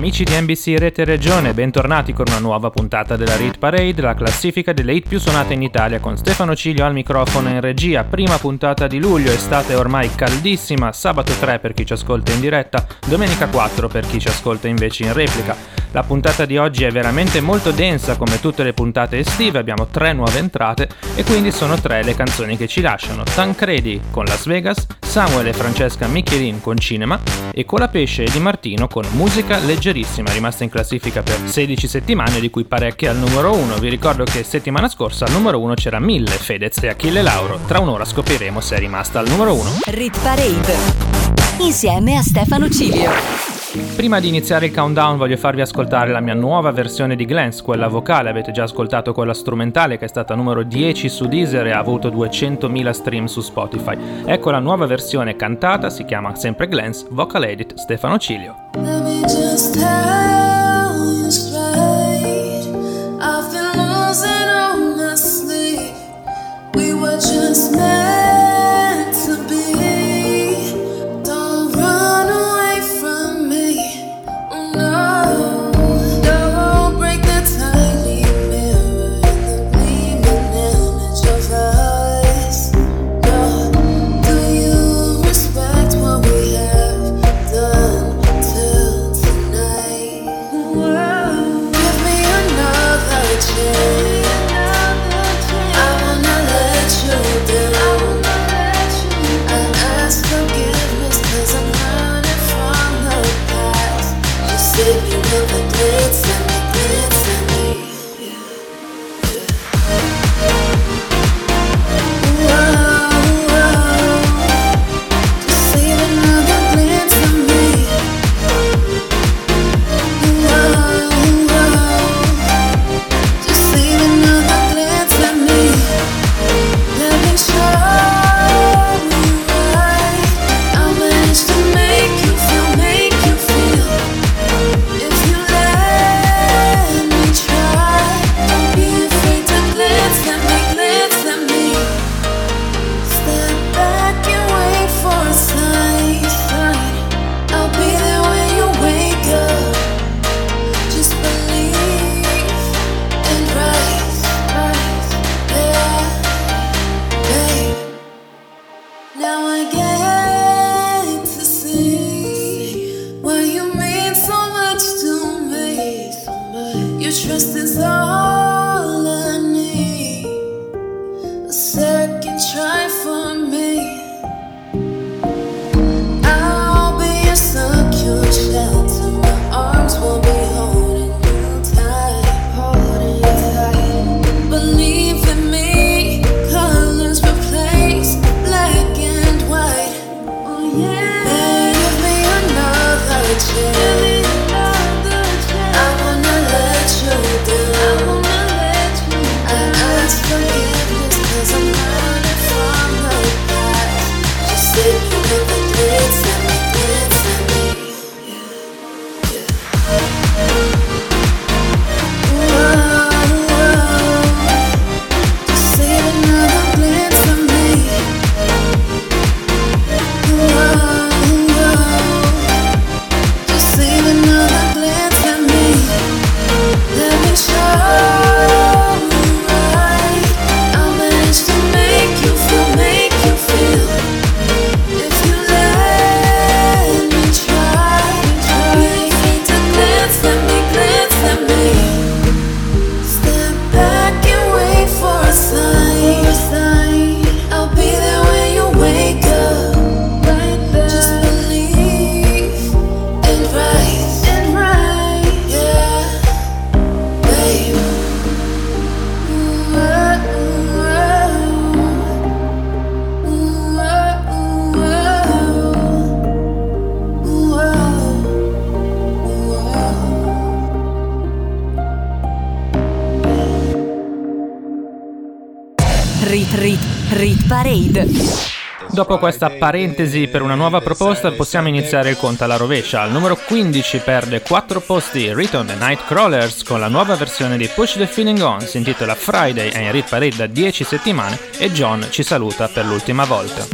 Amici di NBC Rete Regione, bentornati con una nuova puntata della Read Parade, la classifica delle hit più suonate in Italia con Stefano Ciglio al microfono in regia. Prima puntata di luglio, estate ormai caldissima, sabato 3 per chi ci ascolta in diretta, domenica 4 per chi ci ascolta invece in replica. La puntata di oggi è veramente molto densa come tutte le puntate estive, abbiamo tre nuove entrate e quindi sono tre le canzoni che ci lasciano. Tancredi con Las Vegas, Samuel e Francesca Michelin con Cinema e Colapesce e Di Martino con Musica leggerissima, rimasta in classifica per 16 settimane di cui parecchie al numero 1. Vi ricordo che settimana scorsa al numero 1 c'era Mille, Fedez e Achille Lauro. Tra un'ora scopriremo se è rimasta al numero 1. Rit Parade. Insieme a Stefano Cilio. Prima di iniziare il countdown voglio farvi ascoltare la mia nuova versione di Glance, quella vocale, avete già ascoltato quella strumentale che è stata numero 10 su Deezer e ha avuto 200.000 stream su Spotify. Ecco la nuova versione cantata, si chiama sempre Glance, vocal edit Stefano Cilio. just Parade. Dopo questa parentesi per una nuova proposta possiamo iniziare il conto alla rovescia. Al numero 15 perde 4 posti Return the Nightcrawlers con la nuova versione di Push the Feeling On, si intitola Friday, è in Parade da 10 settimane e John ci saluta per l'ultima volta.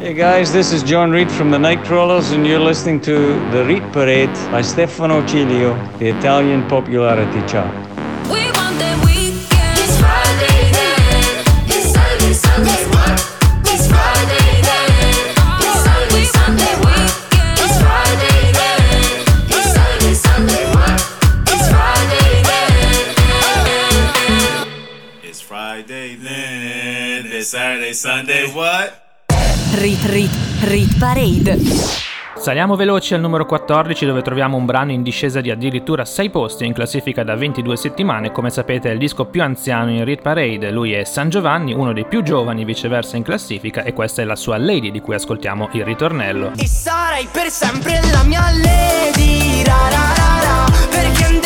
Hey guys, this is John Reed from the Nightcrawlers, and you're listening to The Reed Parade by Stefano Cilio, the Italian popularity chart. It's Saturday, Sunday. What? Rit Rit Rit Parade. Saliamo veloci al numero 14 dove troviamo un brano in discesa di addirittura 6 posti in classifica da 22 settimane, come sapete è il disco più anziano in Rit Parade, lui è San Giovanni, uno dei più giovani viceversa in classifica e questa è la sua Lady di cui ascoltiamo il ritornello. E sarai per sempre la mia lady ra ra ra ra Perché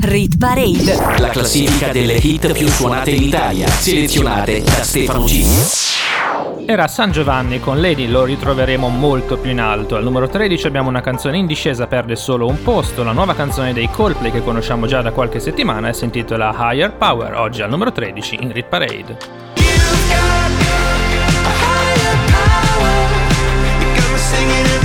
Rit Parade. La classifica delle hit più suonate in Italia, selezionate da Stefano G. Era San Giovanni con Lady, lo ritroveremo molto più in alto. Al numero 13 abbiamo una canzone in discesa, perde solo un posto. La nuova canzone dei Coldplay che conosciamo già da qualche settimana e si intitola Higher Power, oggi al numero 13 in Rit Parade. You've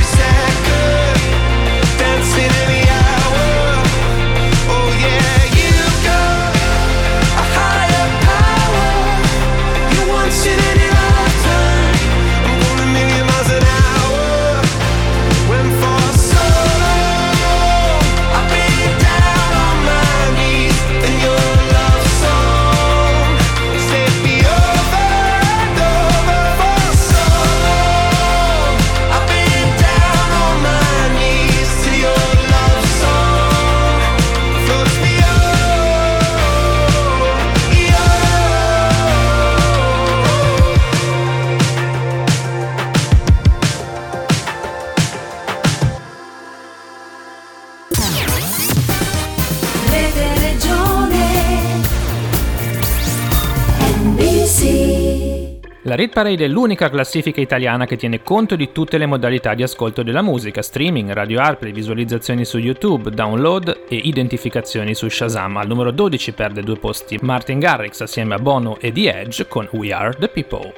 Parade è l'unica classifica italiana che tiene conto di tutte le modalità di ascolto della musica, streaming, radio AirPlay, visualizzazioni su YouTube, download e identificazioni su Shazam. Al numero 12 perde due posti Martin Garrix assieme a Bono e The Edge con We Are The People.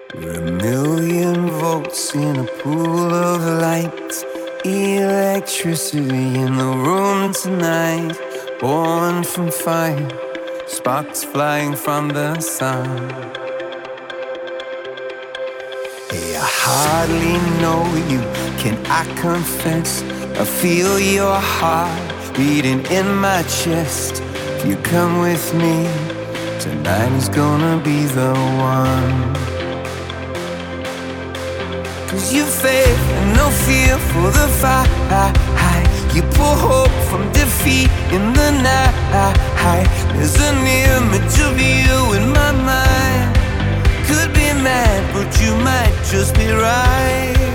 Born from fire. Sparks flying from the sun. Hey, I hardly know you. Can I confess? I feel your heart beating in my chest. If you come with me, tonight is gonna be the one. Cause you faith and no fear for the fight. You pull hope from defeat in the night. There's an image of you in my mind. Could be mad, but you might just be right.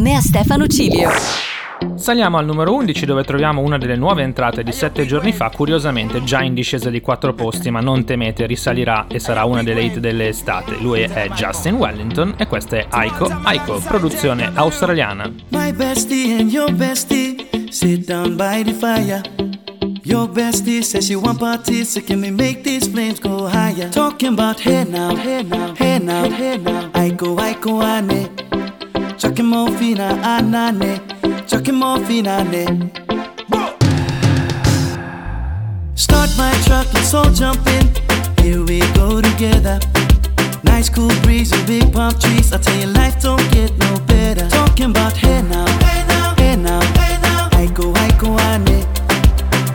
Insieme a Stefano Cilio. Saliamo al numero 11 dove troviamo una delle nuove entrate di 7 giorni fa, curiosamente già in discesa di 4 posti, ma non temete, risalirà e sarà una delle hit dell'estate. Lui è Justin Wellington e questa è Aiko Aiko, produzione australiana. My bestie and your bestie sit down by the fire. Your bestie says she want parties, so can we make these flames go higher? Talking about hey now, hey now, hey now, hey now. I go, ane. Chucking more fina, anane. Chucking more fina, ane. Start my truck, let's all jump in. Here we go together. Nice cool breeze and big palm trees. I tell you, life don't get no better. Talking about hey now, hey now, hey now, hey now. I go, I go, ane.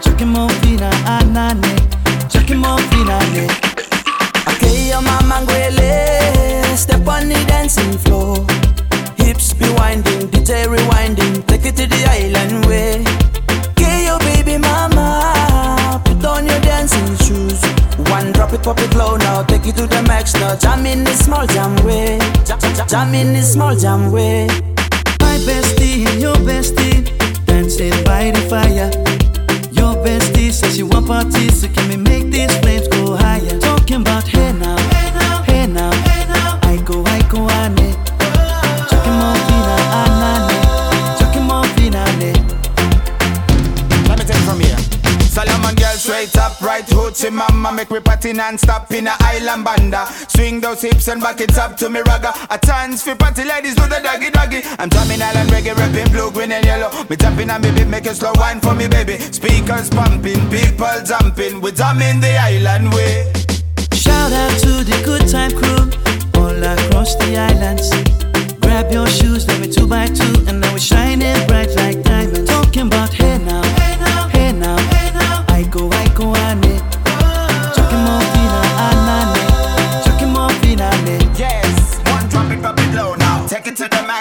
Chucking more fina, anane. Chucking more fina, ane. Okay, your mama Step on the dancing floor Hips be winding, DJ rewinding Take it to the island way. Okay, your baby mama Put on your dancing shoes. One drop it, pop it low now Take it to the max now Jam in this small jam way. Jam, jam, jam in this small jam way. My bestie your bestie dancing by the fire. Your bestie says she want parties, so can we make these flames go higher? Talking about hey now, hoochie mama Make me party non-stop in a island banda Swing those hips and back it up to me ragga A chance for party ladies do the doggy doggy I'm drumming island reggae, rapping blue, green and yellow Me tapping on me beat, make a slow wine for me baby Speakers pumping, people jumping We drumming the island way Shout out to the good time crew all across the islands. Grab your shoes, let me two by two, and now we're shining bright like diamonds. Talking about hey now, hey now, hey now.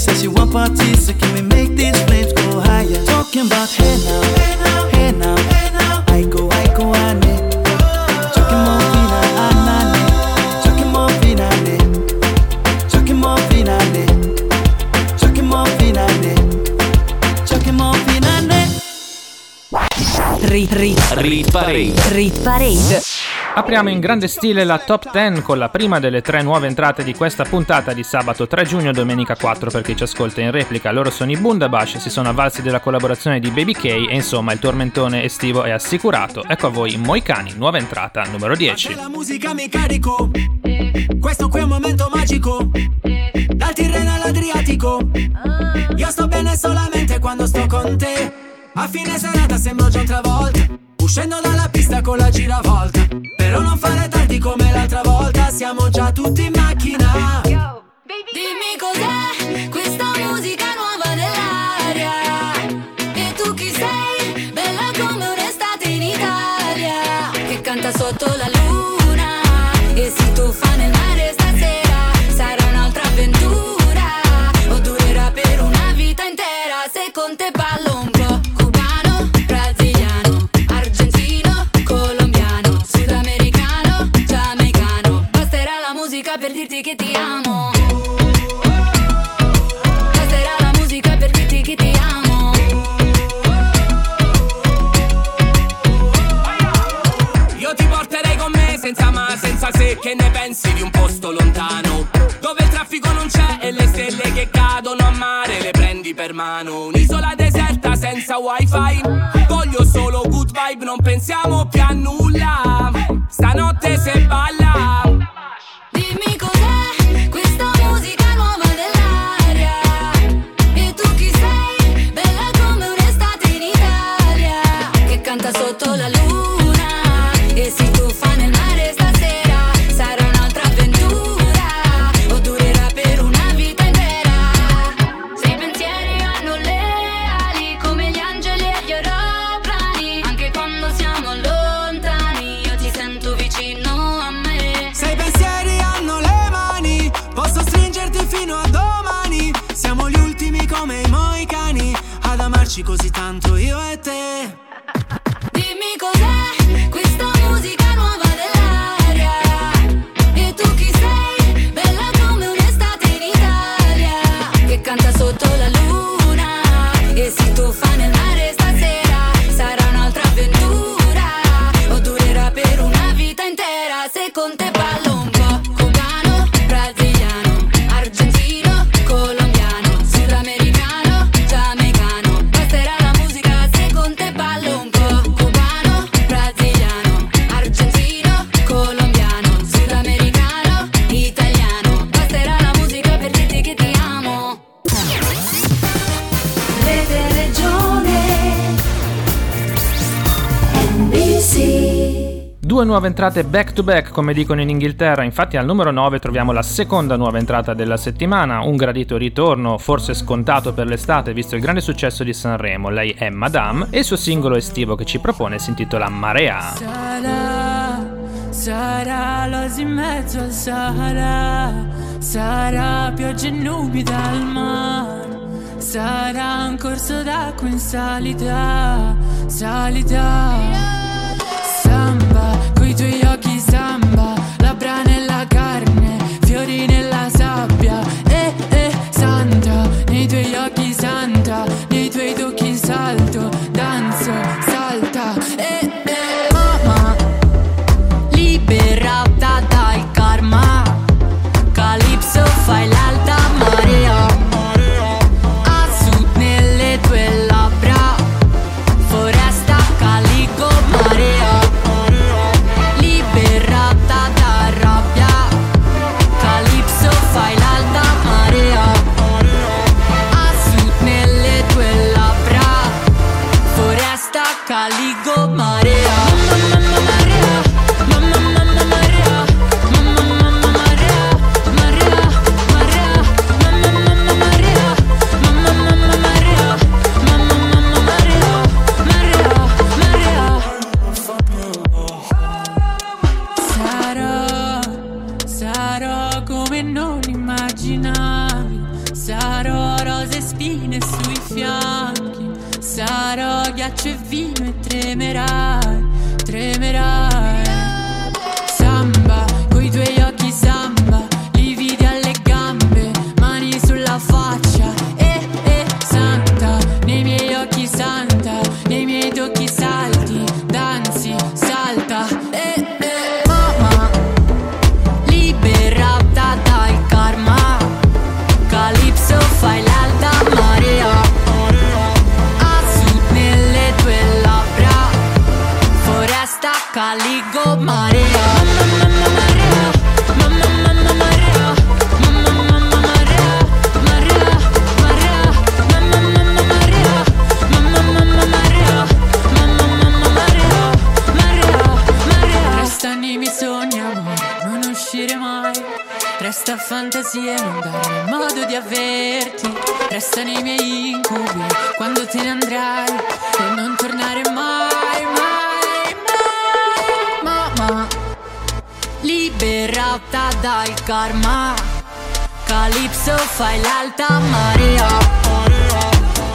Says she want parties, so can we make these flames go higher? Talking about hey now, hey now, hey now, hey now. I go, I go, fina, anane. Chucking more fina, ane. Chucking more fina, ane. Chucking more fina, ane. Chucking more fina, ane. Rit, rit, Rit Parade. rit parade. Apriamo in grande stile la top 10 con la prima delle tre nuove entrate di questa puntata di sabato 3 giugno domenica 4 per chi ci ascolta in replica. Loro sono i Bundabash, si sono avvalsi della collaborazione di Baby K e insomma il tormentone estivo è assicurato. Ecco a voi Moicani, nuova entrata numero 10. La musica mi carico Questo qui è un momento magico Dal Tirreno all'Adriatico Io sto bene solamente quando sto con te A fine serata sembro già un'altra volta Scendo dalla pista con la giravolta. Però non fare tardi come l'altra volta. Siamo già tutti in macchina. Dimmi cos'è questa musica nuova nell'aria E tu chi sei? Bella come un'estate in Italia. Che canta sotto la luna Che ne pensi di un posto lontano? Dove il traffico non c'è e le stelle che cadono a mare Le prendi per mano. Un'isola deserta senza wifi. Voglio solo good vibe, non pensiamo più a nulla. Stanotte se balla nuove entrate back to back, come dicono in Inghilterra. Infatti, al numero 9 troviamo la seconda nuova entrata della settimana, un gradito ritorno, forse scontato per l'estate, visto il grande successo di Sanremo. Lei è Madame e il suo singolo estivo che ci propone si intitola Marea. Sarà, sarà l'oasi in mezzo al Sahara, sarà pioggia e nubi dal mare, sarà un corso d'acqua in salita, salita. Coi tuoi occhi samba, labbra nella carne, fiori nella sabbia, eh eh santa, nei tuoi occhi santa, nei tuoi tocchi salto, foresta calico non darmi modo di averti. Resta nei miei incubi quando te ne andrai e non tornare mai, mai, mai. Mamma, liberata dal karma. Calypso fai l'alta marea.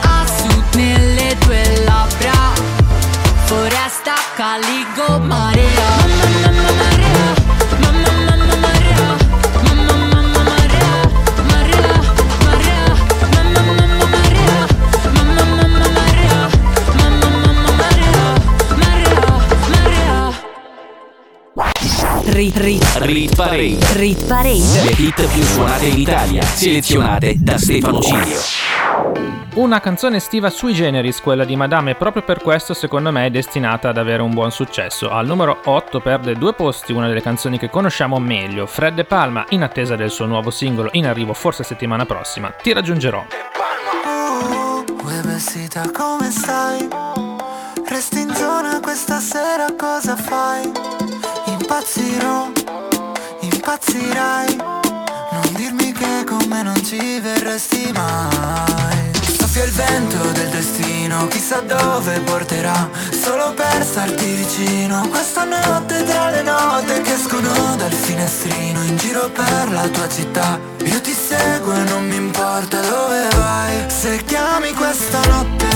A sud nelle tue labbra. Foresta caligo marea. Rit, rit, Rit Parade. rit parade. Le hit più suonate in Italia, selezionate da Stefano Cilio. Una canzone estiva sui generis, quella di Madame, e proprio per questo secondo me è destinata ad avere un buon successo. Al numero 8 perde due posti una delle canzoni che conosciamo meglio, Fred De Palma, in attesa del suo nuovo singolo in arrivo forse settimana prossima. Ti raggiungerò. Vestita come stai? Resti in zona questa sera cosa fai? Impazzirò, impazzirai. Non dirmi che con me non ci verresti mai. Soffia il vento del destino, chissà dove porterà. Solo per starti vicino Questa notte tra le note che escono dal finestrino In giro per la tua città. Io ti seguo e non mi importa dove vai. Se chiami questa notte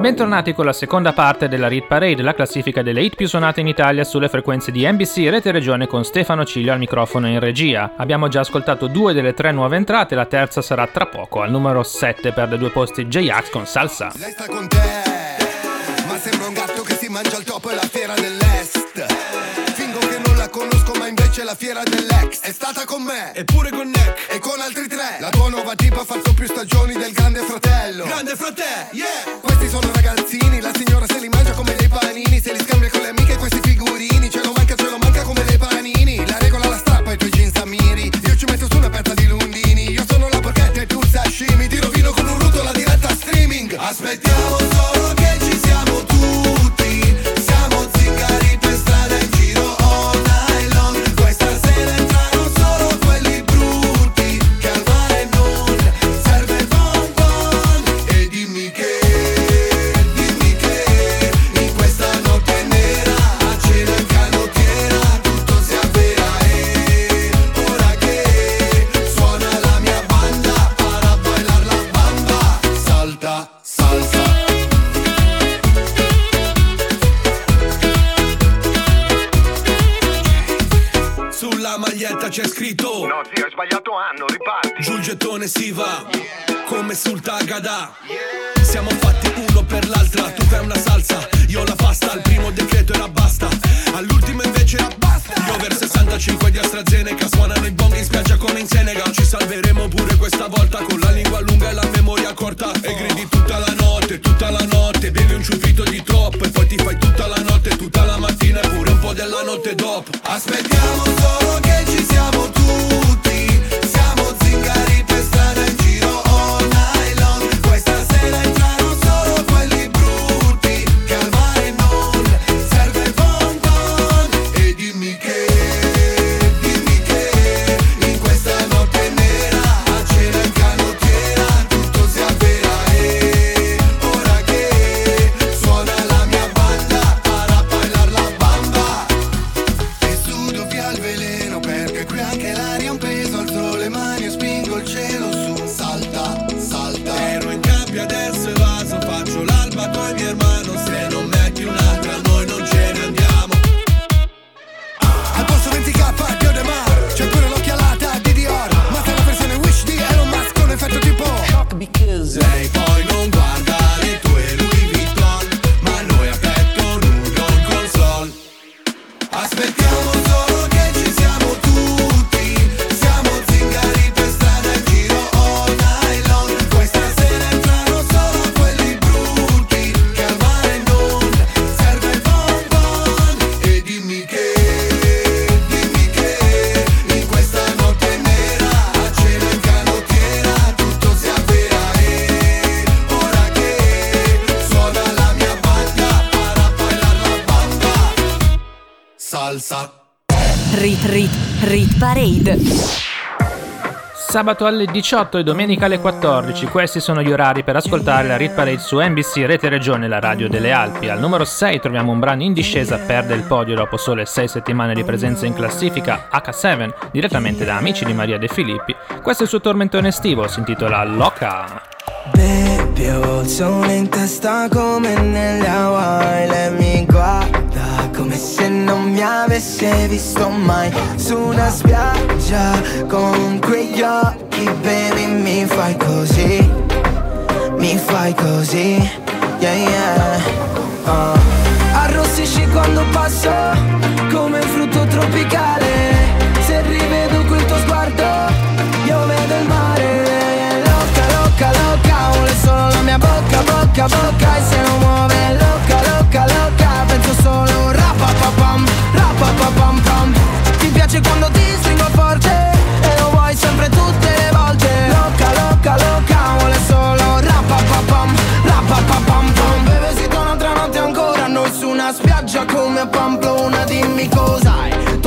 Bentornati con la seconda parte della Rit Parade, la classifica delle hit più suonate in Italia sulle frequenze di NBC Rete Regione con Stefano Ciglio al microfono in regia. Abbiamo già ascoltato due delle tre nuove entrate, la terza sarà tra poco. Al numero 7 perde due posti J-Ax con Salsa. Lei sta con te, ma sembra un gatto che si mangia il topo e la fiera dell'est. Invece la fiera dell'ex. È stata con me, eppure con Neck e con altri tre. La tua nuova tipa ha fatto più stagioni del grande fratello. Grande fratello, yeah! Questi sono ragazzini, la signora se li mangia come dei panini. Se li scambia con le amiche questi figurini. Ce lo manca, ce lo manca come dei panini. La regola la strappa ai tuoi jeans a miri. Io ci metto su una pezza di lundini. Io sono la porchetta e tu sashimi. Ti rovino con un ruto la diretta streaming. Aspettiamo notte dopo. Aspettiamo solo che ci siamo tutti salsa. Rit Rit Rit Parade. Sabato alle 18 e domenica alle 14, questi sono gli orari per ascoltare la Rit Parade su NBC Rete Regione, la radio delle Alpi. Al numero 6 troviamo un brano in discesa, perde il podio dopo sole 6 settimane di presenza in classifica, H7, direttamente da Amici di Maria De Filippi. Questo è il suo tormentone estivo, si intitola Loca. Baby, ho il sole in testa come nelle Hawaii Lei mi guarda come se non mi avesse visto mai. Su una spiaggia con quegli occhi, baby, mi fai così. Mi fai così, yeah yeah. Uh. Arrossisci quando passo come un frutto tropicale. Se rivedo quel tuo sguardo, io vedo il mare. Loca, loca, loca, vuole solo la mia bocca, bocca, bocca E se non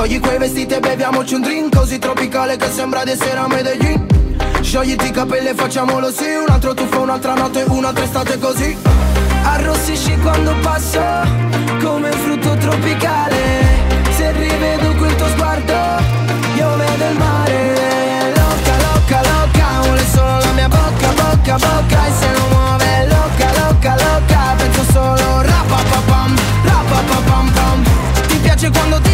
Togli quei vestiti e beviamoci un drink Così tropicale che sembra di essere a Medellin Sciogliti i capelli e facciamolo sì Un altro tuffo, un'altra notte, un'altra estate così. Arrossisci quando passo Come un frutto tropicale. Se rivedo quel tuo sguardo Io vedo il mare. Loca, loca, loca Vuole solo la mia bocca, bocca, bocca. E se non muove Loca, loca, loca Penso solo rapapapam Rapapapam pam. Ti piace quando ti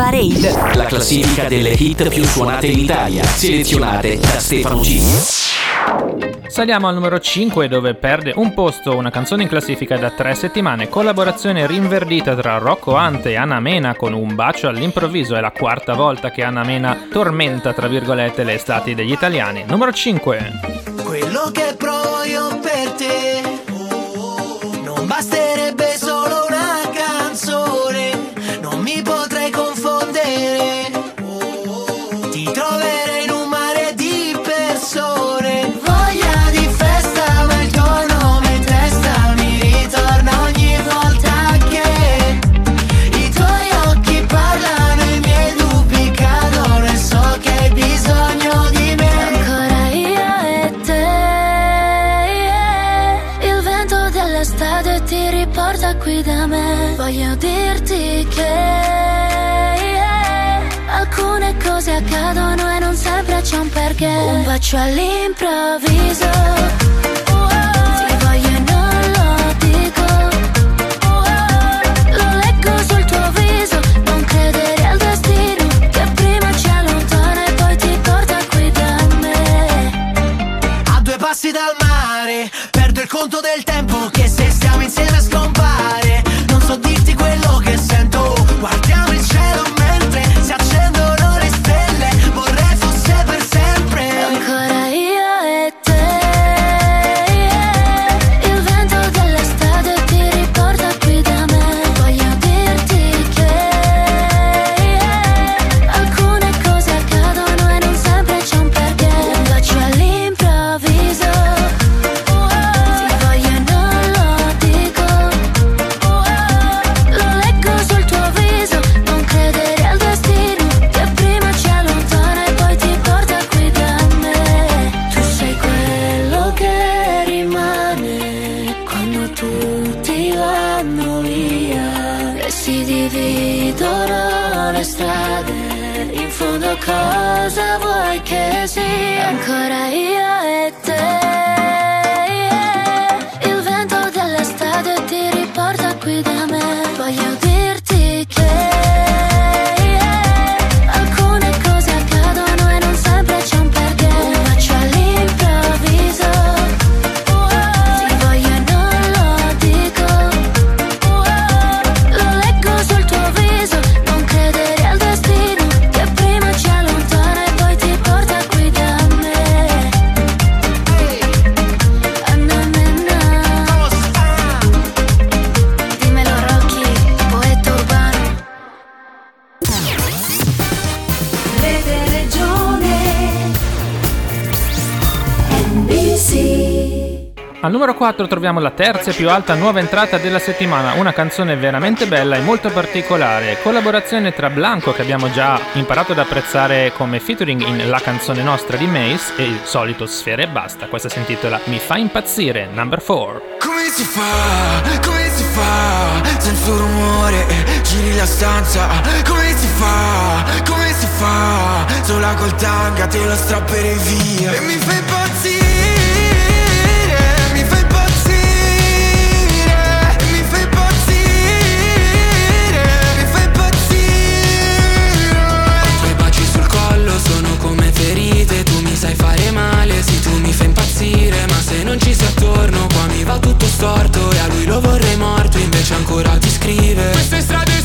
Parade. La classifica delle hit più suonate in Italia, selezionate da Stefano G. Saliamo al numero 5 dove perde un posto una canzone in classifica da tre settimane, collaborazione rinverdita tra Rocco Ante e Anna Mena con un bacio all'improvviso, è la quarta volta che Anna Mena tormenta tra virgolette le estati degli italiani. Numero 5. Quello che provo io c'è un perché? Un bacio all'improvviso. Ti voglio non lo dico. Lo leggo sul tuo viso. Non credere al destino Che prima ci allontana e poi ti porta qui da me. A due passi dal mare Perdo il conto del tempo Al numero 4 troviamo la terza e più alta nuova entrata della settimana, una canzone veramente bella e molto particolare, collaborazione tra Blanco che abbiamo già imparato ad apprezzare come featuring in La canzone nostra di Mace e il solito Sfere e Basta, questa si intitola Mi fa impazzire, number 4. Come si fa, come si fa, senza rumore, giri la stanza? Come si fa, come si fa, sola col tanga te lo strapperei via. E mi fai impazzire, sai fare male, sì tu mi fai impazzire Ma se non ci sei attorno qua mi va tutto storto E a lui lo vorrei morto invece ancora ti scrive. Queste strade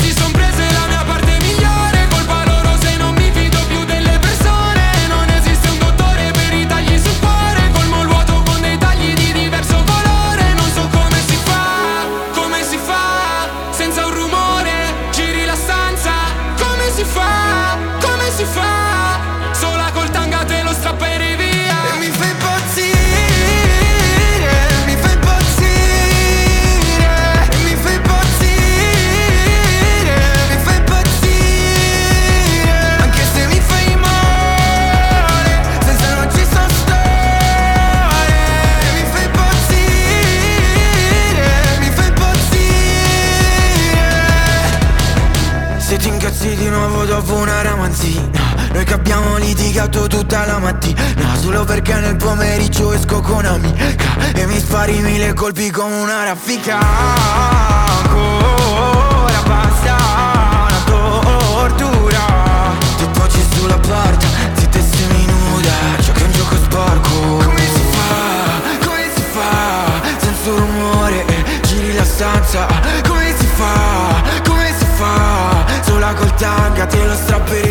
tutta la mattina Solo perché nel pomeriggio esco con amica E mi spari mille colpi come una raffica. Ancora basta una tortura. Ti poggi sulla porta, zitta e seminuda Giochi un gioco sporco. Come si fa, come si fa? Senza rumore, giri la stanza. Come si fa, come si fa? Sola col tanga te lo strapperei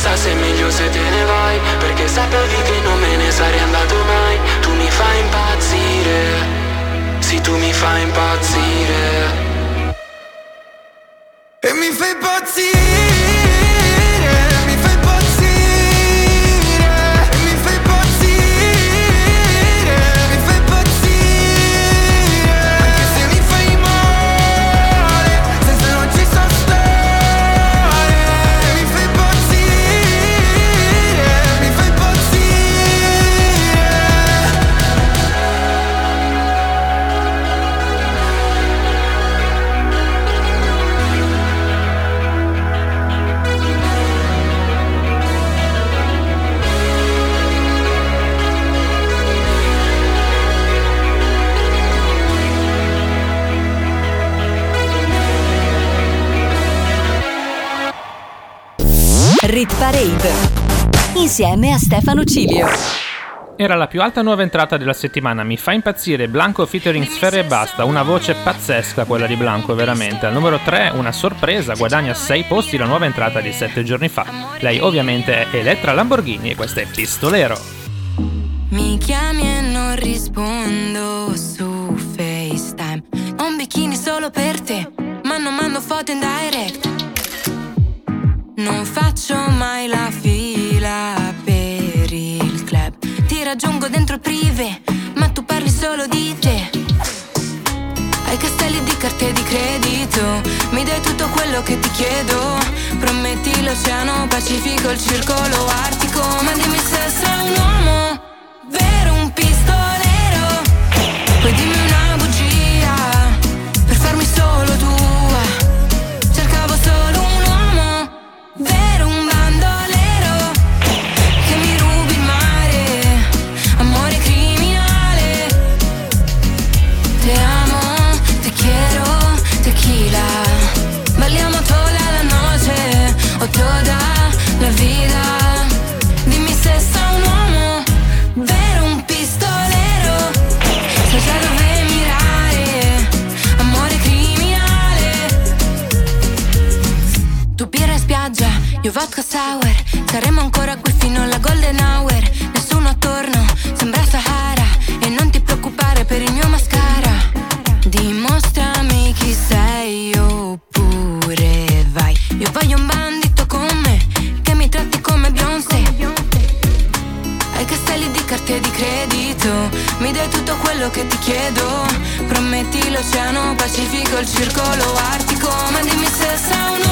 sta se è meglio se te ne vai Perché sapevi che non me ne sarei andato mai. Tu mi fai impazzire Sì tu mi fai impazzire. E mi fai impazzire insieme a Stefano Cilio. Era la più alta nuova entrata della settimana, mi fa impazzire Blanco featuring Sfere e Basta, una voce pazzesca quella di Blanco veramente. Al numero 3 una sorpresa, guadagna 6 posti la nuova entrata di 7 giorni fa. Lei ovviamente è Elettra Lamborghini e questa è Pistolero. Mi chiami e non rispondo su FaceTime. Ho un bikini solo per te, ma non mando foto in direct. Non faccio mai la fila raggiungo dentro il privé, ma tu parli solo di te. Hai castelli di carte di credito, mi dai tutto quello che ti chiedo. Prometti l'oceano Pacifico, il circolo artico, ma dimmi se sei un uomo vero, un pistolero. Poi dimmi io vodka sour Saremo ancora qui fino alla golden hour. Nessuno attorno, sembra Sahara E non ti preoccupare per il mio mascara. Dimostrami chi sei oppure vai. Io voglio un bandito con me Che mi tratti come Beyoncé. Hai castelli di carte di credito Mi dai tutto quello che ti chiedo. Prometti l'oceano Pacifico, il circolo artico. Ma dimmi se sei un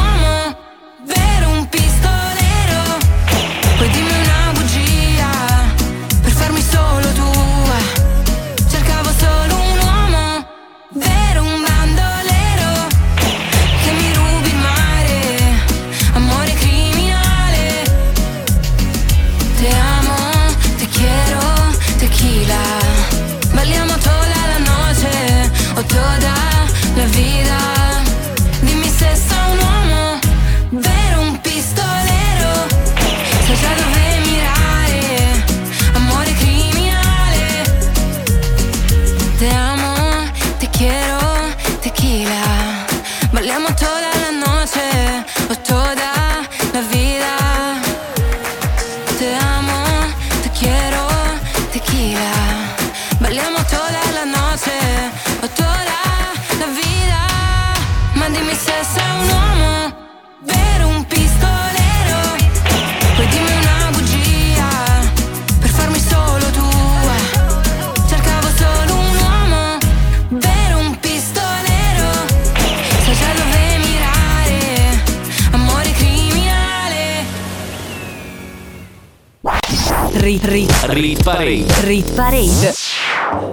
Parade. rit parade.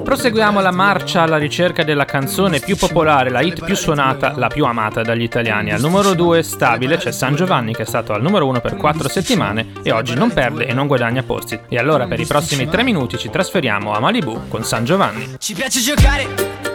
Proseguiamo la marcia alla ricerca della canzone più popolare, la hit più suonata, la più amata dagli italiani. Al numero 2 stabile c'è San Giovanni che è stato al numero 1 per 4 settimane e oggi non perde e non guadagna posti. E allora per i prossimi 3 minuti ci trasferiamo a Malibu con San Giovanni. Ci piace giocare,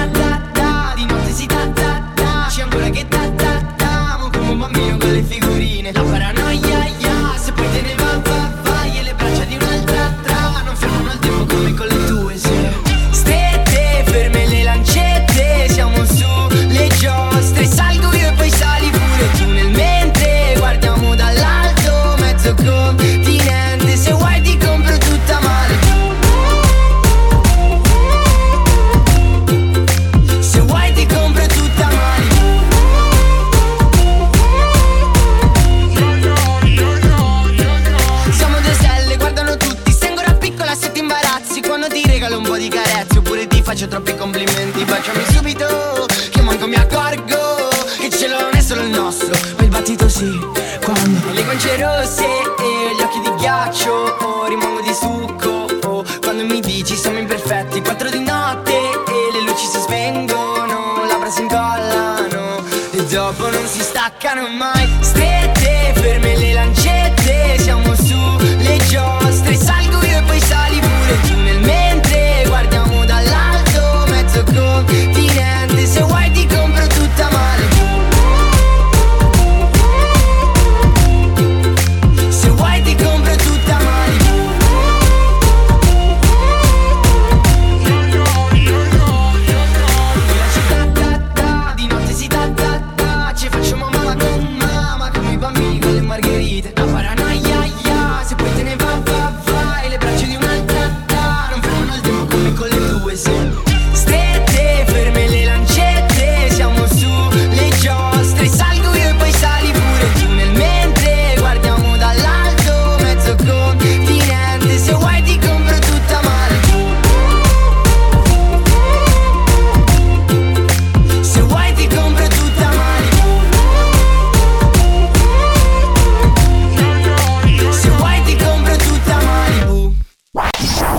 complimenti Baciami subito,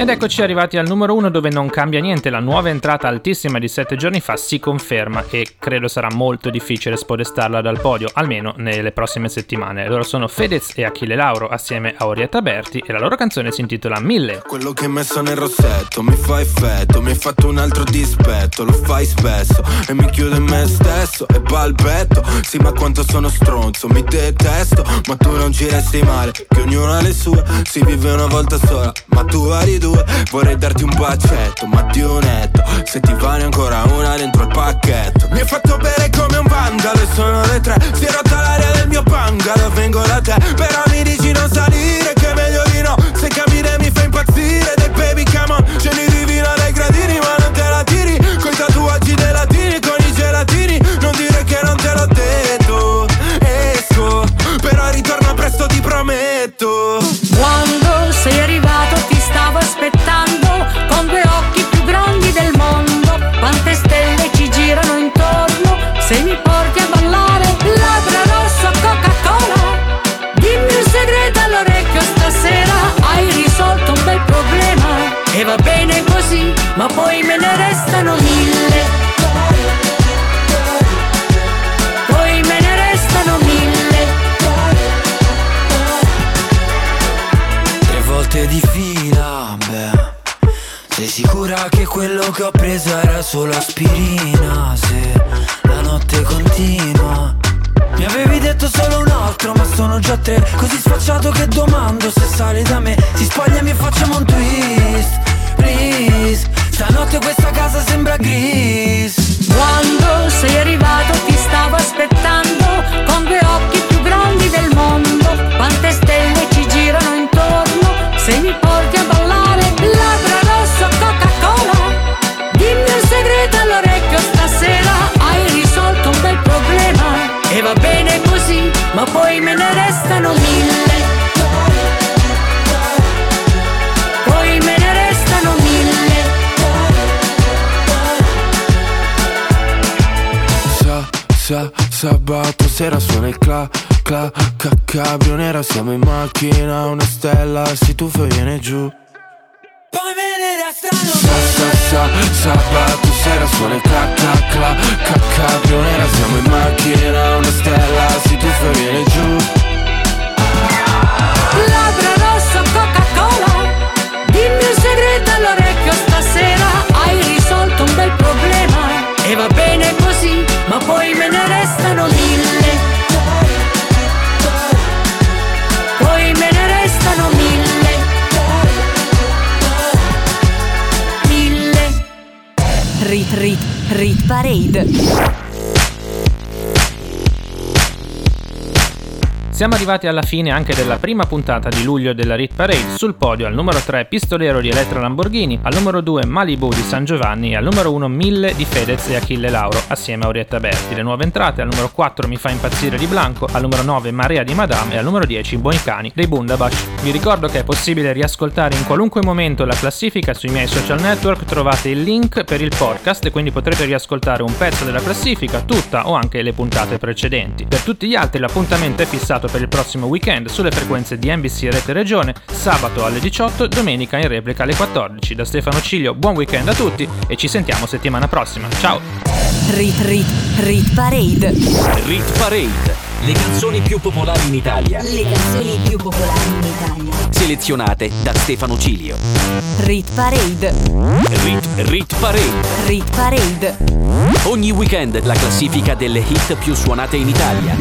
Ed eccoci arrivati al numero 1 dove non cambia niente, la nuova entrata altissima di 7 giorni fa si conferma e credo sarà molto difficile spodestarla dal podio, almeno nelle prossime settimane. Loro sono Fedez e Achille Lauro assieme a Orietta Berti e la loro canzone si intitola Mille. Quello che hai messo nel rossetto mi fa effetto, mi hai fatto un altro dispetto, lo fai spesso e mi chiudo in me stesso e balbetto. Sì, ma quanto sono stronzo, mi detesto, ma tu non ci resti male, che ognuno ha le sue, si vive una volta sola, ma tu hai due. Vorrei darti un bacetto, ma di un netto, se ti va ne ancora una dentro il pacchetto. Mi hai fatto bere come un vandalo e sono le tre, si è rotta l'aria del mio bungalow, vengo da te, però mi dici non salire, che meglio di no, se camminare mi fa impazzire, ma poi me ne restano mille. Poi me ne restano mille. Tre volte di fila, beh. Sei sicura che quello che ho preso era solo aspirina? Se la notte continua. Mi avevi detto solo un altro ma sono già tre. Così sfacciato che domando se sale da me. Si spogliami e facciamo un twist, please Stanotte questa casa sembra gris Quando sei arrivato ti stavo aspettando con due occhi più grandi del mondo. Quante stelle ci girano intorno se mi porti a ballare. Labbra rosso Coca-Cola. Dimmi un segreto all'orecchio stasera. Hai risolto un bel problema e va bene così, ma poi me ne restano mille. Sa, sa, sabato sera suona il cla, cla, ca, cabrio nera Siamo in macchina, una stella si tuffa e viene giù. Poi me ne restano Sa, sa, sa, sabato sera suona il cla, cla, cla, ca, cabrio nera Siamo in macchina, una stella si tuffa e viene giù. Labbra rosso Coca-Cola rit Siamo arrivati alla fine anche della prima puntata di luglio della Rit Parade. Sul podio al numero 3 Pistolero di Elettra Lamborghini, al numero 2 Malibu di San Giovanni e al numero 1 Mille di Fedez e Achille Lauro assieme a Orietta Berti. Le nuove entrate al numero 4 Mi fa impazzire di Blanco, al numero 9 Marea di Madame e al numero 10 Buoni Cani dei Bundabash. Vi ricordo che è possibile riascoltare in qualunque momento la classifica sui miei social network, trovate il link per il podcast e quindi potrete riascoltare un pezzo della classifica, tutta o anche le puntate precedenti. Per tutti gli altri l'appuntamento è fissato per il prossimo weekend sulle frequenze di NBC Rete Regione, sabato alle 18, domenica in replica alle 14. Da Stefano Ciglio, buon weekend a tutti e ci sentiamo settimana prossima. Ciao! Rit, rit, rit parade. Rit Parade. Le canzoni più popolari in Italia, Le canzoni più popolari in Italia. selezionate da Stefano Cilio. Rit parade. Rit, Rit Parade. Rit parade. Ogni weekend la classifica delle hit più suonate in Italia.